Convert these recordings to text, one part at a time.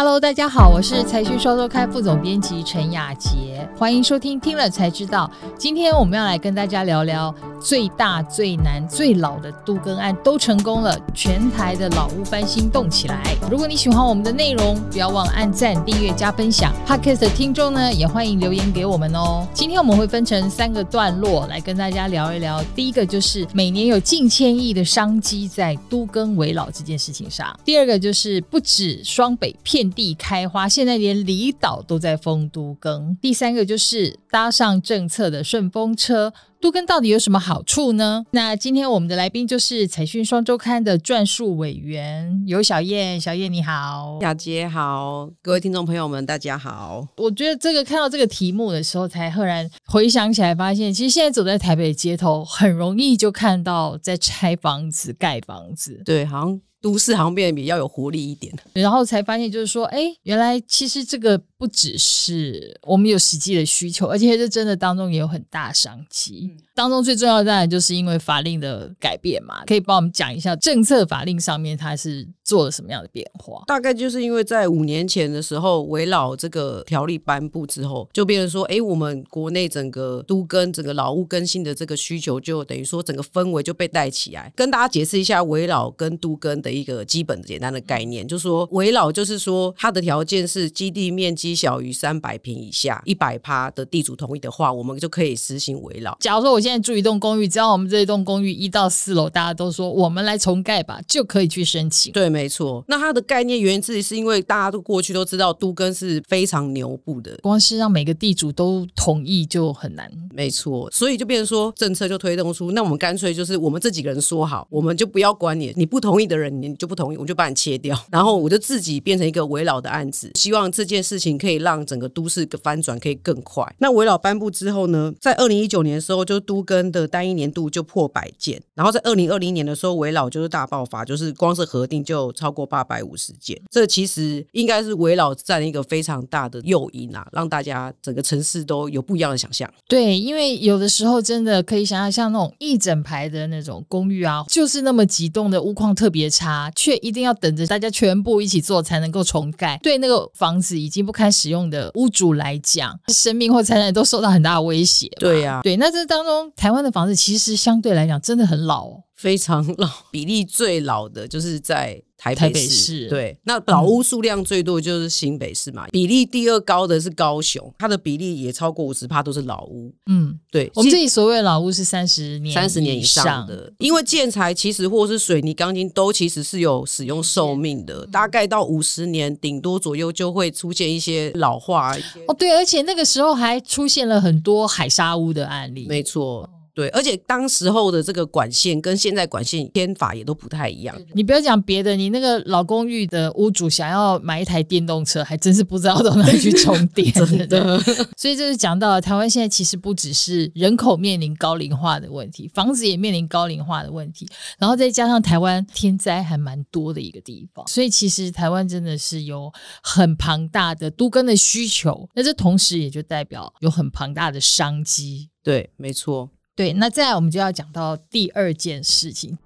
Hello，大家好，我是财讯双周刊副总编辑陈雅洁，欢迎收听听了才知道。今天我们要来跟大家聊聊最大、最难、最老的都更案都成功了，全台的老屋翻新动起来。如果你喜欢我们的内容，不要忘了按赞、订阅、加分享。Podcast 的听众呢，也欢迎留言给我们哦。今天我们会分成三个段落来跟大家聊一聊。第一个就是每年有近千亿的商机在都更为老这件事情上；第二个就是不止双北片遍地开花，现在连离岛都在封都更。第三个就是搭上政策的顺风车，都更到底有什么好处呢？那今天我们的来宾就是财讯双周刊的撰述委员尤小燕，小燕你好，小杰好，各位听众朋友们大家好。我觉得这个看到这个题目的时候，才赫然回想起来，发现其实现在走在台北街头，很容易就看到在拆房子、盖房子，对，好像。都市好像变得比较有活力一点，然后才发现就是说，哎，原来其实这个不只是我们有实际的需求，而且这真的当中也有很大商机。嗯当中最重要的当然就是因为法令的改变嘛，可以帮我们讲一下政策法令上面它是做了什么样的变化？大概就是因为在五年前的时候，围绕这个条例颁布之后，就变成说，哎，我们国内整个都跟、整个劳务更新的这个需求，就等于说整个氛围就被带起来。跟大家解释一下围绕跟都跟的一个基本简单的概念，就是说围老就是说它的条件是基地面积小于三百平以下，一百趴的地主同意的话，我们就可以实行围老。假如说我现现在住一栋公寓，只要我们这一栋公寓一到四楼，大家都说我们来重盖吧，就可以去申请。对，没错。那它的概念源自于是因为大家都过去都知道都更是非常牛步的，光是让每个地主都同意就很难。没错，所以就变成说政策就推动出，那我们干脆就是我们这几个人说好，我们就不要管你，你不同意的人你就不同意，我就把你切掉，然后我就自己变成一个围老的案子，希望这件事情可以让整个都市的翻转可以更快。那围老颁布之后呢，在二零一九年的时候就都更的。单一年度就破百件，然后在二零二零年的时候，围老就是大爆发，就是光是核定就超过八百五十件。这其实应该是围老占一个非常大的诱因啊，让大家整个城市都有不一样的想象。对，因为有的时候真的可以想象，像那种一整排的那种公寓啊，就是那么几栋的屋况特别差，却一定要等着大家全部一起做才能够重盖。对那个房子已经不堪使用的屋主来讲，生命或财产都受到很大的威胁。对呀、啊，对，那这当中台湾的。房子其实相对来讲真的很老哦，非常老，比例最老的就是在台北市。台北市对，那老屋数量最多的就是新北市嘛，嗯，比例第二高的是高雄，它的比例也超过五十趴都是老屋。嗯，对，我们这里所谓的老屋是三十年、三十年以上的，因为建材其实或是水泥、钢筋都其实是有使用寿命的，大概到五十年顶多左右就会出现一些老化。哦，对，而且那个时候还出现了很多海砂屋的案例。没错。对，而且当时候的这个管线跟现在管线编法也都不太一样。你不要讲别的，你那个老公寓的屋主想要买一台电动车，还真是不知道到哪里去充 电。真的，所以这是讲到了台湾现在其实不只是人口面临高龄化的问题，房子也面临高龄化的问题，然后再加上台湾天灾还蛮多的一个地方，所以其实台湾真的是有很庞大的都更的需求。那这同时也就代表有很庞大的商机。对，没错。对，那再来我们就要讲到第二件事情。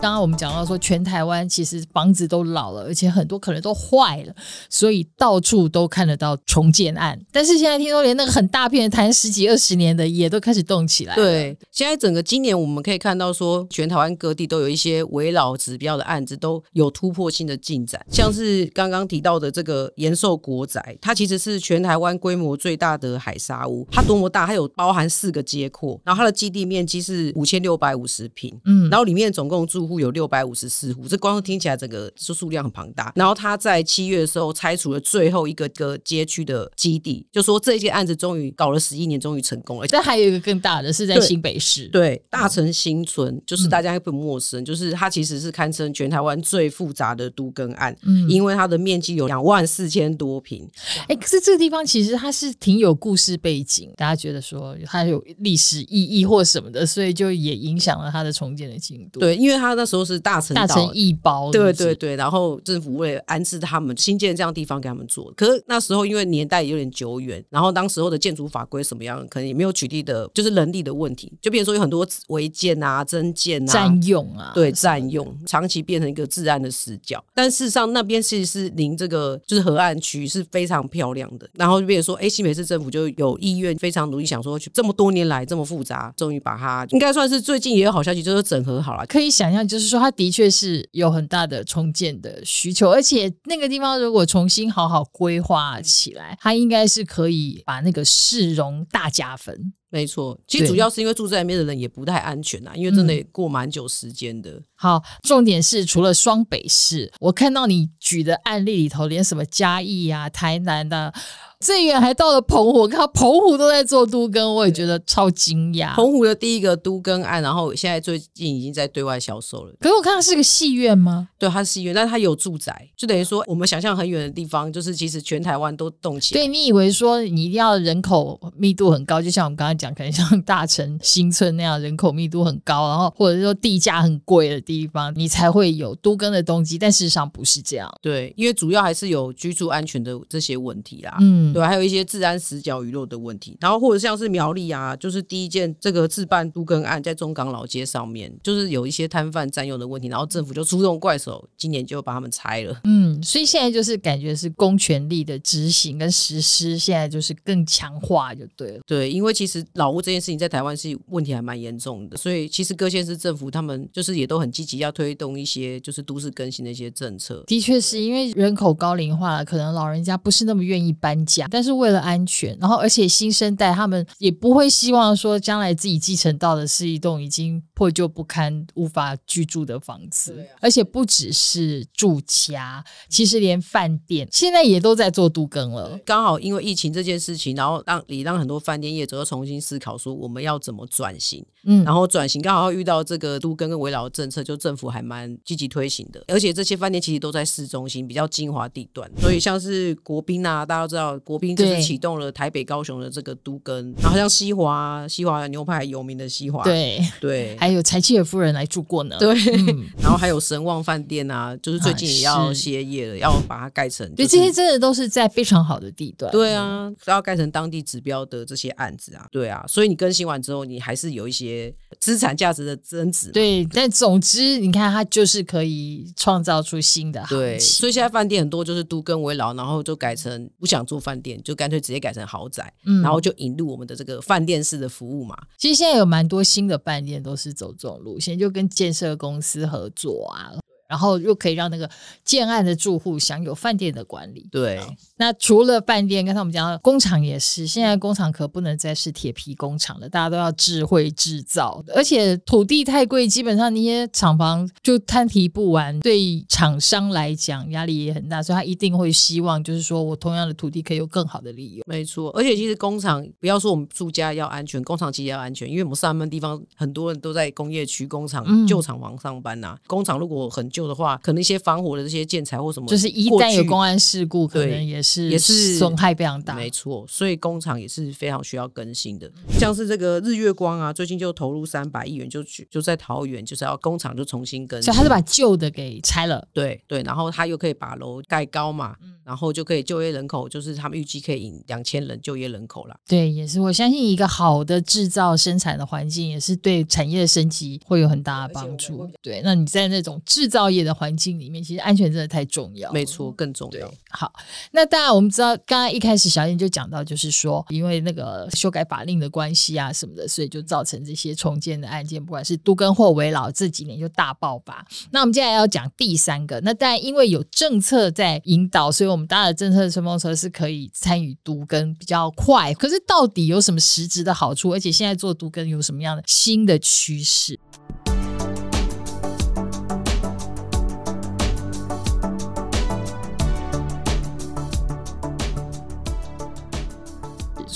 刚刚我们讲到说，全台湾其实房子都老了，而且很多可能都坏了，所以到处都看得到重建案。但是现在听说，连那个很大片的谈十几二十年的也都开始动起来。对，现在整个今年我们可以看到说，全台湾各地都有一些围老指标的案子都有突破性的进展，像是刚刚提到的这个延寿国宅，它其实是全台湾规模最大的海沙屋。它多么大？它有包含四个街廓，然后它的基地面积是五千六百五十平，嗯，然后里面总共住户有六百五十四户，这光是听起来整个数数量很庞大。然后他在七月的时候拆除了最后一个个街区的基地，就说这件案子终于搞了十一年，终于成功了。但还有一个更大的是在新北市，对，对大城新村，就是大家不陌生，嗯，就是它其实是堪称全台湾最复杂的都更案，嗯，因为它的面积有两万四千多平。哎，可是这个地方其实它是挺有故事背景，大家觉得说它有历史意义或什么的，所以就也影响了它的重建的进度。对，因为它那时候是大城大成义胞，对对对，然后政府为了安置他们，新建这样地方给他们做。可是那时候因为年代有点久远，然后当时候的建筑法规什么样，可能也没有取缔的，就是人力的问题，就变成说有很多违建啊、增建啊、占用啊，对，占用，长期变成一个治安的死角。但事实上那边其实是临这个就是河岸区是非常漂亮的，然后就变成说，哎，新北市政府就有意愿非常努力，想说这么多年来这么复杂，终于把它应该算是最近也有好消息，就是整合好了。可以想象，就是说它的确是有很大的重建的需求，而且那个地方如果重新好好规划起来，它应该是可以把那个市容大加分。没错，其实主要是因为住在那边的人也不太安全呐，因为真的也过蛮久时间的。好，重点是除了双北市，我看到你举的案例里头，连什么嘉义啊、台南的、啊。最远还到了澎湖，我看到澎湖都在做都更，我也觉得超惊讶。澎湖的第一个都更案，然后现在最近已经在对外销售了。可是我看它是个戏院吗？对，它是戏院，但它有住宅，就等于说我们想象很远的地方，就是其实全台湾都动起来。对，你以为说你一定要人口密度很高，就像我们刚刚讲，可能像大城新村那样人口密度很高，然后或者是说地价很贵的地方，你才会有都更的动机。但事实上不是这样。对，因为主要还是有居住安全的这些问题啦。嗯。对，还有一些治安死角遗漏的问题，然后或者像是苗栗啊，就是第一件这个自办都更案，在中港老街上面，就是有一些摊贩占用的问题，然后政府就出动怪手，今年就把他们拆了。嗯，所以现在就是感觉是公权力的执行跟实施，现在就是更强化就对了。对，因为其实老屋这件事情在台湾是问题还蛮严重的，所以其实各县市政府他们就是也都很积极要推动一些就是都市更新的一些政策。的确是因为人口高龄化了，可能老人家不是那么愿意搬家。但是为了安全，然后而且新生代他们也不会希望说将来自己继承到的是一栋已经破旧不堪、无法居住的房子。啊、而且不只是住家，其实连饭店现在也都在做都更了。刚好因为疫情这件事情，然后让也让很多饭店业者要重新思考说我们要怎么转型。嗯，然后转型刚好遇到这个都更跟围绕政策，就政府还蛮积极推行的。而且这些饭店其实都在市中心比较精华地段，所以像是国宾啊，大家都知道国宾就是启动了台北、高雄的这个都更，然后像西华，西华牛排有名的西华，对对，还有柴契尔夫人来住过呢，对，嗯、然后还有神旺饭店啊，就是最近也要歇业了，啊、要把它盖成、就是，对，这些真的都是在非常好的地段，对啊，都要盖成当地指标的这些案子啊，对啊，所以你更新完之后，你还是有一些资产价值的增值，对，但总之你看它就是可以创造出新的，对，所以现在饭店很多就是都更为老，然后就改成不想做饭店，就干脆直接改成豪宅，嗯，然后就引入我们的这个饭店式的服务嘛。其实现在有蛮多新的饭店都是走这种路线，就跟建设公司合作啊。然后又可以让那个建案的住户享有饭店的管理。对，那除了饭店，刚才我们讲到工厂也是，现在工厂可不能再是铁皮工厂了，大家都要智慧制造。而且土地太贵，基本上那些厂房就摊提不完，对厂商来讲压力也很大，所以他一定会希望，就是说我同样的土地可以有更好的利用。没错，而且其实工厂不要说我们住家要安全，工厂其实要安全，因为我们上班地方很多人都在工业区、工厂、旧厂房上班呐、啊。工厂如果很旧的话，可能一些防火的这些建材或什么，就是一旦有公安事故，可能也是也是损害非常大。没错，所以工厂也是非常需要更新的。像是这个日月光啊，最近就投入三百亿元，就去就在桃园，就是要工厂就重新更新。所以他是把旧的给拆了，对对，然后他又可以把楼盖高嘛，然后就可以就业人口，就是他们预计可以引两千人就业人口了。对，也是我相信一个好的制造生产的环境，也是对产业的升级会有很大的帮助。对，那你在那种制造业的环境里面，其实安全真的太重要。没错，更重要。好，那当然我们知道，刚刚一开始小燕就讲到，就是说因为那个修改法令的关系啊什么的，所以就造成这些重建的案件，不管是都跟或围老，这几年就大爆发。那我们接下来要讲第三个，那当然因为有政策在引导，所以我们搭的政策的顺风车是可以参与都跟比较快。可是到底有什么实质的好处？而且现在做都跟有什么样的新的趋势？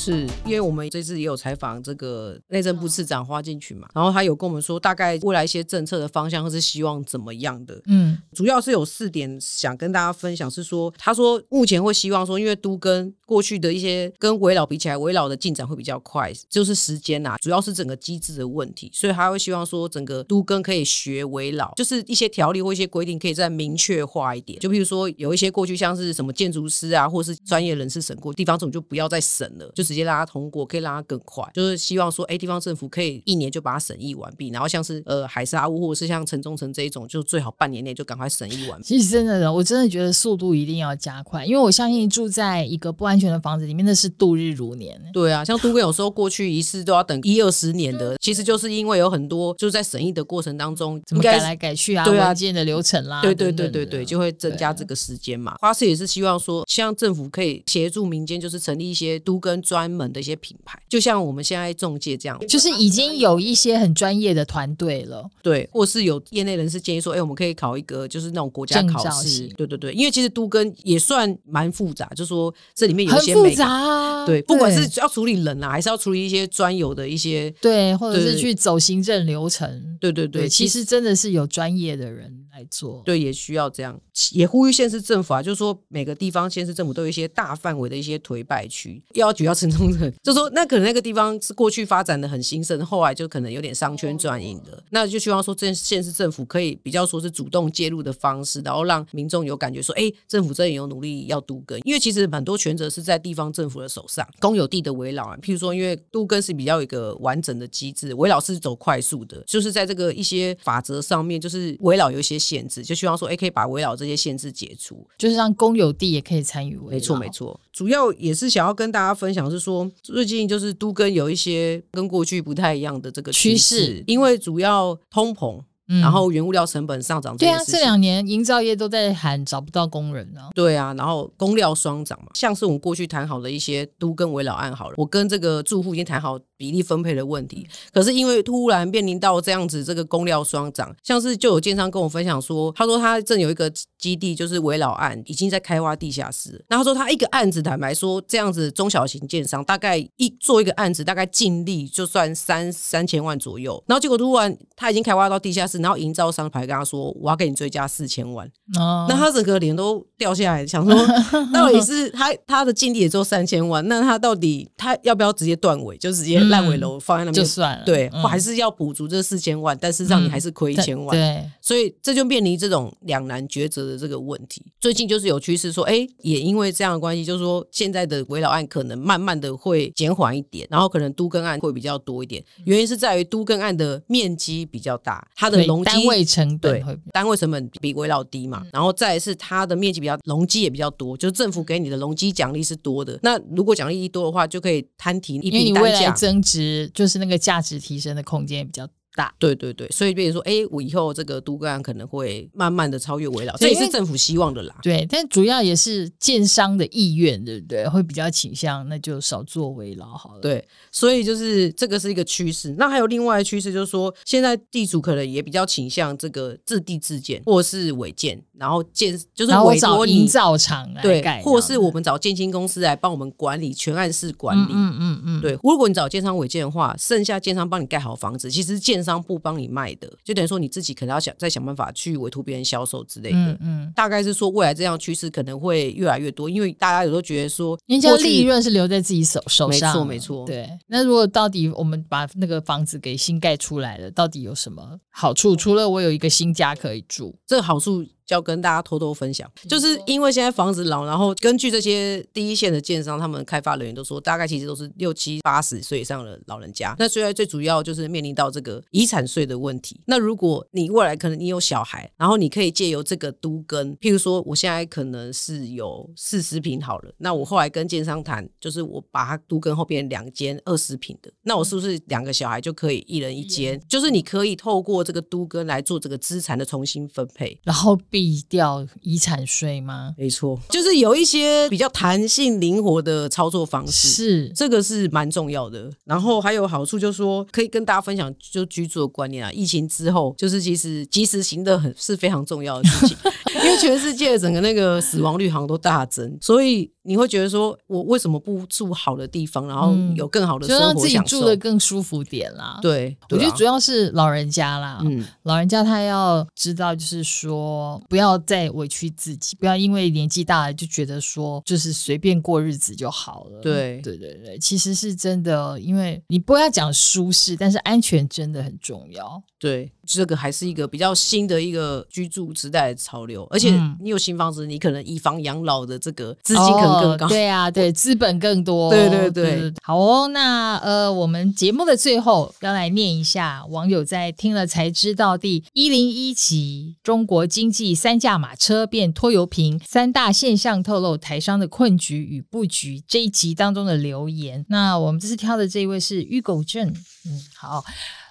是，因因为我们这次也有采访这个内政部次长花敬群嘛，然后他有跟我们说，大概未来一些政策的方向或是希望怎么样的。嗯，主要是有四点想跟大家分享，是说他说目前会希望说，因为都跟过去的一些跟围老比起来，围老的进展会比较快，就是时间呐，主要是整个机制的问题，所以他会希望说，整个都跟可以学围老，就是一些条例或一些规定可以再明确化一点。就比如说有一些过去像是什么建筑师啊，或是专业人士审过，地方政府就不要再审了，就直接让他通过，可以让他更快。就是希望说，哎，地方政府可以一年就把它审议完毕，然后像是呃海沙屋或者是像城中城这一种，就最好半年内就赶快审议完毕。其实真的，我真的觉得速度一定要加快，因为我相信住在一个不安全的房子里面，那是度日如年。对啊，像都更有时候过去一次都要等一二十年的，其实就是因为有很多就是在审议的过程当中，怎么改来改去啊，对啊，文件的流程啦，对对对对对，就会增加这个时间嘛。花市也是希望说，希望政府可以协助民间，就是成立一些都跟专门的一些品牌，就像我们现在中介这样，就是已经有一些很专业的团队了，对，或是有业内人士建议说，哎，我们可以考一个就是那种国家考试，对对对，因为其实都跟也算蛮复杂，就是说这里面有一些复杂啊，对，不管是要处理人啊，还是要处理一些专有的一些，对，或者是去走行政流程，对对对，其实真的是有专业的人来做，对，也需要这样，也呼吁县市政府啊，就是说每个地方县市政府都有一些大范围的一些颓败区，要主要城中城，就是说那可能那个地方是过去发展的很兴盛，后来就可能有点商圈转移的，那就希望说这县市政府可以比较说是主动介入的方式，然后让民众有感觉说，哎，政府真的有努力要都更，因为其实很多权责是在地方政府的手上，公有地的围绕啊，譬如说因为都更是比较一个完整的机制，围绕是走快速的，就是在这个一些法则上面，就是围绕有一些限制，就希望说，哎，可以把围绕这些限制解除，就是让公有地也可以参与。没错，没错。主要也是想要跟大家分享，是说最近就是都跟有一些跟过去不太一样的这个，趋势因为主要通膨。然后原物料成本上涨，对啊，这两年营造业都在喊找不到工人呢。对啊，然后工料双涨嘛，像是我们过去谈好的一些都跟围老案好了，我跟这个住户已经谈好比例分配的问题，可是因为突然面临到这样子这个工料双涨，像是就有建商跟我分享说，他说他正有一个基地就是围老案已经在开挖地下室，然后他说他一个案子坦白说这样子中小型建商大概一做一个案子大概净利就算三三千万左右，然后结果突然他已经开挖到地下室。然后营造商牌跟他说：“我要给你追加四千万。”哦，那他整个脸都掉下来，想说 到底是他他的净利也就三千万，那他到底他要不要直接断尾，就直接烂尾楼放在那边、嗯、就算了？对，嗯、还是要补足这四千万，但是让你还是亏一千万。嗯、对，所以这就面临这种两难抉择的这个问题。最近就是有趋势说，哎，也因为这样的关系，就是说现在的围绕案可能慢慢的会减缓一点，然后可能都更案会比较多一点。原因是在于都更案的面积比较大，它的。容积单位成本对，单位成本比围绕低嘛，嗯、然后再是它的面积比较容积也比较多，就是政府给你的容积奖励是多的。那如果奖励一多的话，就可以摊提一笔单价增值，就是那个价值提升的空间也比较大。对对对，所以比如说，哎，我以后这个都更案可能会慢慢的超越围绕，这也是政府希望的啦。对，但主要也是建商的意愿，对不对？会比较倾向，那就少做危老好了。对。所以就是这个是一个趋势，那还有另外的趋势，就是说现在地主可能也比较倾向这个自地自建，或是违建，然后建就是委托营造厂来盖，或是我们找建新公司来帮我们管理全案式管理，嗯嗯嗯，嗯对。如果你找建商违建的话，剩下建商帮你盖好房子，其实建商不帮你卖的，就等于说你自己可能要想再想办法去委托别人销售之类的。嗯，嗯大概是说未来这样趋势可能会越来越多，因为大家有时候觉得说，人家利润是留在自己手手上，没错没错，对。那如果到底我们把那个房子给新盖出来了，到底有什么好处？除了我有一个新家可以住，这个好处。就要跟大家偷偷分享，就是因为现在房子老，然后根据这些第一线的建商，他们开发人员都说，大概其实都是六七八十岁以上的老人家。那虽然最主要就是面临到这个遗产税的问题。那如果你未来可能你有小孩，然后你可以借由这个都跟，譬如说我现在可能是有四十平好了，那我后来跟建商谈，就是我把它都跟后边两间二十平的，那我是不是两个小孩就可以一人一间？就是你可以透过这个都跟来做这个资产的重新分配，然后比。避掉遗产税吗？没错，就是有一些比较弹性灵活的操作方式，是这个是蛮重要的。然后还有好处，就是说可以跟大家分享，就居住的观念啊。疫情之后，就是其实及时行的很是非常重要的事情，因为全世界整个那个死亡率好像都大增，所以。你会觉得说，我为什么不住好的地方，然后有更好的生活，就让自己住的更舒服点啦。对，我觉得主要是老人家啦，嗯，老人家他要知道，就是说不要再委屈自己，不要因为年纪大了就觉得说就是随便过日子就好了。对，对对对，其实是真的，因为你不要讲舒适，但是安全真的很重要。对，这个还是一个比较新的一个居住时代的潮流，而且你有新房子，你可能以房养老的这个资金可能更高。哦、对啊，对，资本更多。对对对，对，好哦。那呃，我们节目的最后要来念一下网友在听了才知道第一零一集中国经济三驾马车变拖油瓶三大现象透露台商的困局与布局这一集当中的留言。那我们这次挑的这一位是玉狗镇，嗯，好。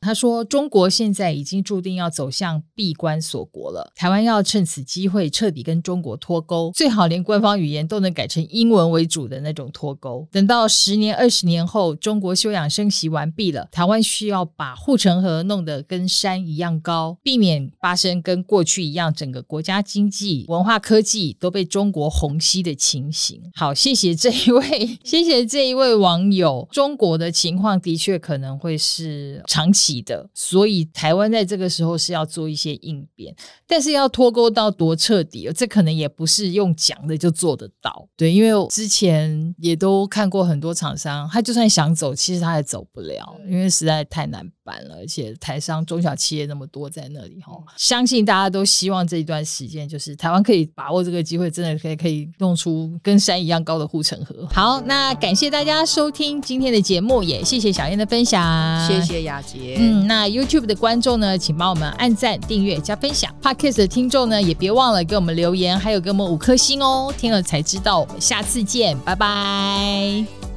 他说：“中国现在已经注定要走向闭关锁国了。台湾要趁此机会彻底跟中国脱钩，最好连官方语言都能改成英文为主的那种脱钩。等到十年、二十年后，中国休养生息完毕了，台湾需要把护城河弄得跟山一样高，避免发生跟过去一样，整个国家经济、文化、科技都被中国虹吸的情形。”好，谢谢这一位，谢谢这一位网友。中国的情况的确可能会是长期。的，所以台湾在这个时候是要做一些应变，但是要脱钩到多彻底，这可能也不是用讲的就做得到。对，因为我之前也都看过很多厂商，他就算想走，其实他也走不了，因为实在太难办了，而且台商中小企业那么多在那里哈，相信大家都希望这一段时间就是台湾可以把握这个机会，真的可以可以弄出跟山一样高的护城河。好，那感谢大家收听今天的节目，也谢谢小燕的分享，谢谢雅洁。嗯，那 YouTube 的观众呢，请帮我们按赞、订阅、加分享。Podcast 的听众呢，也别忘了给我们留言，还有给我们五颗星哦。听了才知道，我们下次见，拜拜。